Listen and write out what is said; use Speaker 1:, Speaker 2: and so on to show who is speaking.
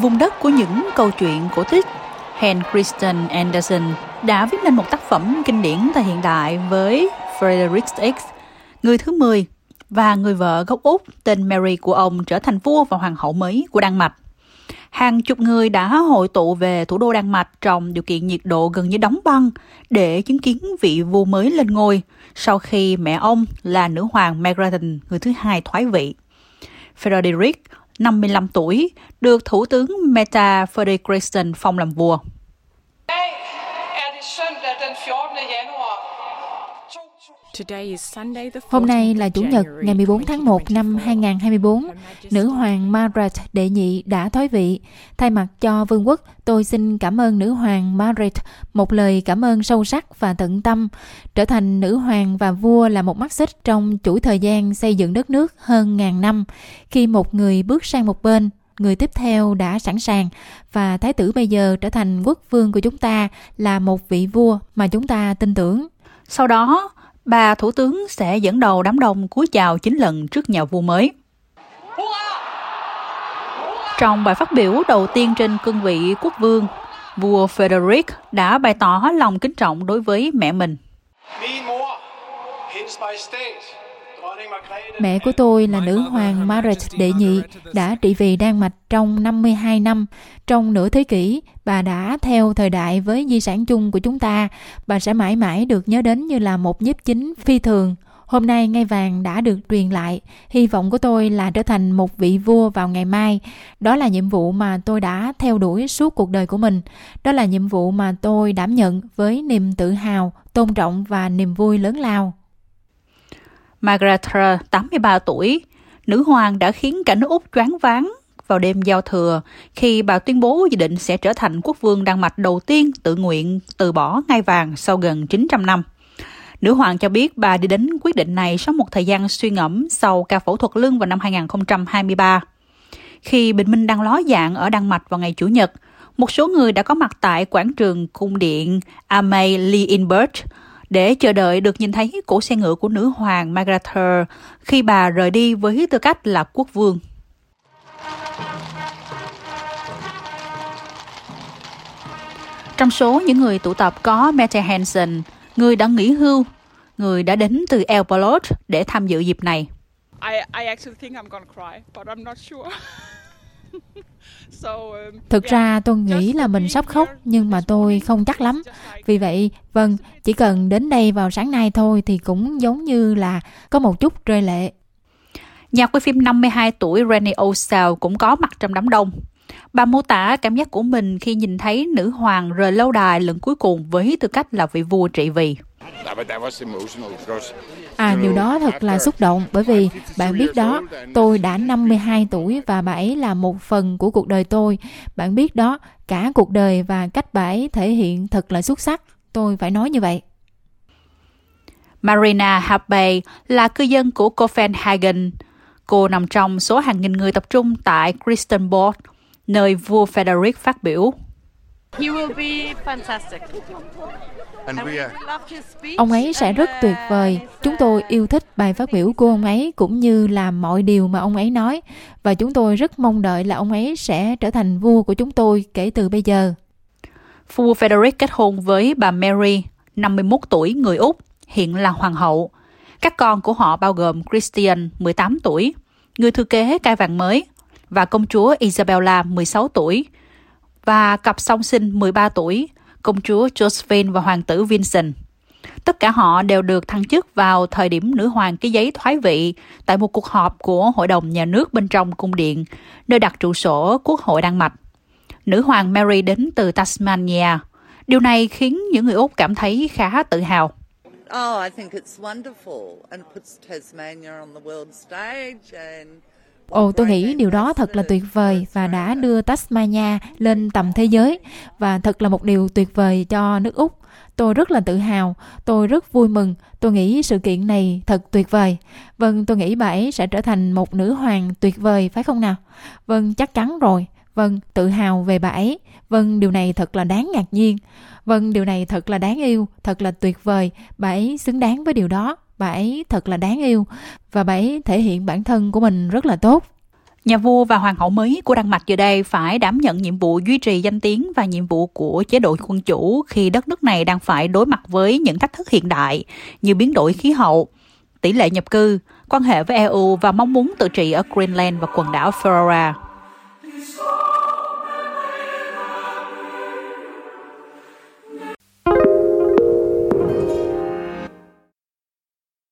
Speaker 1: Vùng đất của những câu chuyện cổ tích, Hans Christian Andersen đã viết nên một tác phẩm kinh điển thời hiện đại với Frederick X, người thứ 10, và người vợ gốc Úc tên Mary của ông trở thành vua và hoàng hậu mới của Đan Mạch. Hàng chục người đã hội tụ về thủ đô Đan Mạch trong điều kiện nhiệt độ gần như đóng băng để chứng kiến vị vua mới lên ngôi sau khi mẹ ông là nữ hoàng Margaret người thứ hai thoái vị. Frederick, 55 tuổi, được Thủ tướng Meta Frederiksen phong làm vua.
Speaker 2: Hôm nay là Chủ nhật ngày 14 tháng 1 năm 2024. Nữ hoàng Margaret đệ nhị đã thoái vị. Thay mặt cho vương quốc, tôi xin cảm ơn nữ hoàng Margaret một lời cảm ơn sâu sắc và tận tâm. Trở thành nữ hoàng và vua là một mắt xích trong chuỗi thời gian xây dựng đất nước hơn ngàn năm. Khi một người bước sang một bên, người tiếp theo đã sẵn sàng và thái tử bây giờ trở thành quốc vương của chúng ta là một vị vua mà chúng ta tin tưởng.
Speaker 1: Sau đó, bà thủ tướng sẽ dẫn đầu đám đông cúi chào chín lần trước nhà vua mới. Trong bài phát biểu đầu tiên trên cương vị quốc vương, vua Frederick đã bày tỏ lòng kính trọng đối với mẹ mình.
Speaker 2: Mẹ của tôi là nữ hoàng Margaret đệ nhị, đã trị vì Đan Mạch trong 52 năm. Trong nửa thế kỷ, bà đã theo thời đại với di sản chung của chúng ta. Bà sẽ mãi mãi được nhớ đến như là một nhiếp chính phi thường. Hôm nay ngai vàng đã được truyền lại. Hy vọng của tôi là trở thành một vị vua vào ngày mai. Đó là nhiệm vụ mà tôi đã theo đuổi suốt cuộc đời của mình. Đó là nhiệm vụ mà tôi đảm nhận với niềm tự hào, tôn trọng và niềm vui lớn lao.
Speaker 1: Margaret 83 tuổi, nữ hoàng đã khiến cả nước Úc choáng váng vào đêm giao thừa khi bà tuyên bố dự định sẽ trở thành quốc vương Đan Mạch đầu tiên tự nguyện từ bỏ ngai vàng sau gần 900 năm. Nữ hoàng cho biết bà đi đến quyết định này sau một thời gian suy ngẫm sau ca phẫu thuật lưng vào năm 2023. Khi bình minh đang ló dạng ở Đan Mạch vào ngày Chủ nhật, một số người đã có mặt tại quảng trường cung điện Amalienburg để chờ đợi được nhìn thấy cổ xe ngựa của nữ hoàng Margaret khi bà rời đi với tư cách là quốc vương. Trong số những người tụ tập có Mette Hansen, người đã nghỉ hưu, người đã đến từ El Palot để tham dự dịp này. I, I actually think I'm gonna cry, but I'm not sure.
Speaker 2: Thực ra tôi nghĩ là mình sắp khóc nhưng mà tôi không chắc lắm. Vì vậy, vâng, chỉ cần đến đây vào sáng nay thôi thì cũng giống như là có một chút rơi lệ.
Speaker 1: Nhà quay phim 52 tuổi Renee Osel cũng có mặt trong đám đông. Bà mô tả cảm giác của mình khi nhìn thấy nữ hoàng rời lâu đài lần cuối cùng với tư cách là vị vua trị vì.
Speaker 2: À điều đó thật là xúc động bởi vì bạn biết đó, tôi đã 52 tuổi và bà ấy là một phần của cuộc đời tôi. Bạn biết đó, cả cuộc đời và cách bà ấy thể hiện thật là xuất sắc. Tôi phải nói như vậy.
Speaker 1: Marina Harpey là cư dân của Copenhagen. Cô nằm trong số hàng nghìn người tập trung tại Christiansborg, nơi vua Frederick phát biểu.
Speaker 2: Ông ấy sẽ rất tuyệt vời. Chúng tôi yêu thích bài phát biểu của ông ấy cũng như là mọi điều mà ông ấy nói và chúng tôi rất mong đợi là ông ấy sẽ trở thành vua của chúng tôi kể từ bây giờ.
Speaker 1: Vua Frederick kết hôn với bà Mary, 51 tuổi, người Úc, hiện là hoàng hậu. Các con của họ bao gồm Christian, 18 tuổi, người thừa kế cai vàng mới, và công chúa Isabella, 16 tuổi, và cặp song sinh 13 tuổi, công chúa Josephine và hoàng tử Vincent. Tất cả họ đều được thăng chức vào thời điểm nữ hoàng ký giấy thoái vị tại một cuộc họp của Hội đồng Nhà nước bên trong cung điện, nơi đặt trụ sở Quốc hội Đan Mạch. Nữ hoàng Mary đến từ Tasmania. Điều này khiến những người Úc cảm thấy khá tự hào. Oh, I think it's wonderful and puts Tasmania on the world stage and
Speaker 2: Ồ, tôi nghĩ điều đó thật là tuyệt vời và đã đưa Tasmania lên tầm thế giới và thật là một điều tuyệt vời cho nước Úc. Tôi rất là tự hào, tôi rất vui mừng, tôi nghĩ sự kiện này thật tuyệt vời. Vâng, tôi nghĩ bà ấy sẽ trở thành một nữ hoàng tuyệt vời phải không nào? Vâng, chắc chắn rồi. Vâng, tự hào về bà ấy. Vâng, điều này thật là đáng ngạc nhiên. Vâng, điều này thật là đáng yêu, thật là tuyệt vời. Bà ấy xứng đáng với điều đó bà ấy thật là đáng yêu và bà ấy thể hiện bản thân của mình rất là tốt.
Speaker 1: Nhà vua và hoàng hậu mới của Đan Mạch giờ đây phải đảm nhận nhiệm vụ duy trì danh tiếng và nhiệm vụ của chế độ quân chủ khi đất nước này đang phải đối mặt với những thách thức hiện đại như biến đổi khí hậu, tỷ lệ nhập cư, quan hệ với EU và mong muốn tự trị ở Greenland và quần đảo Faroe.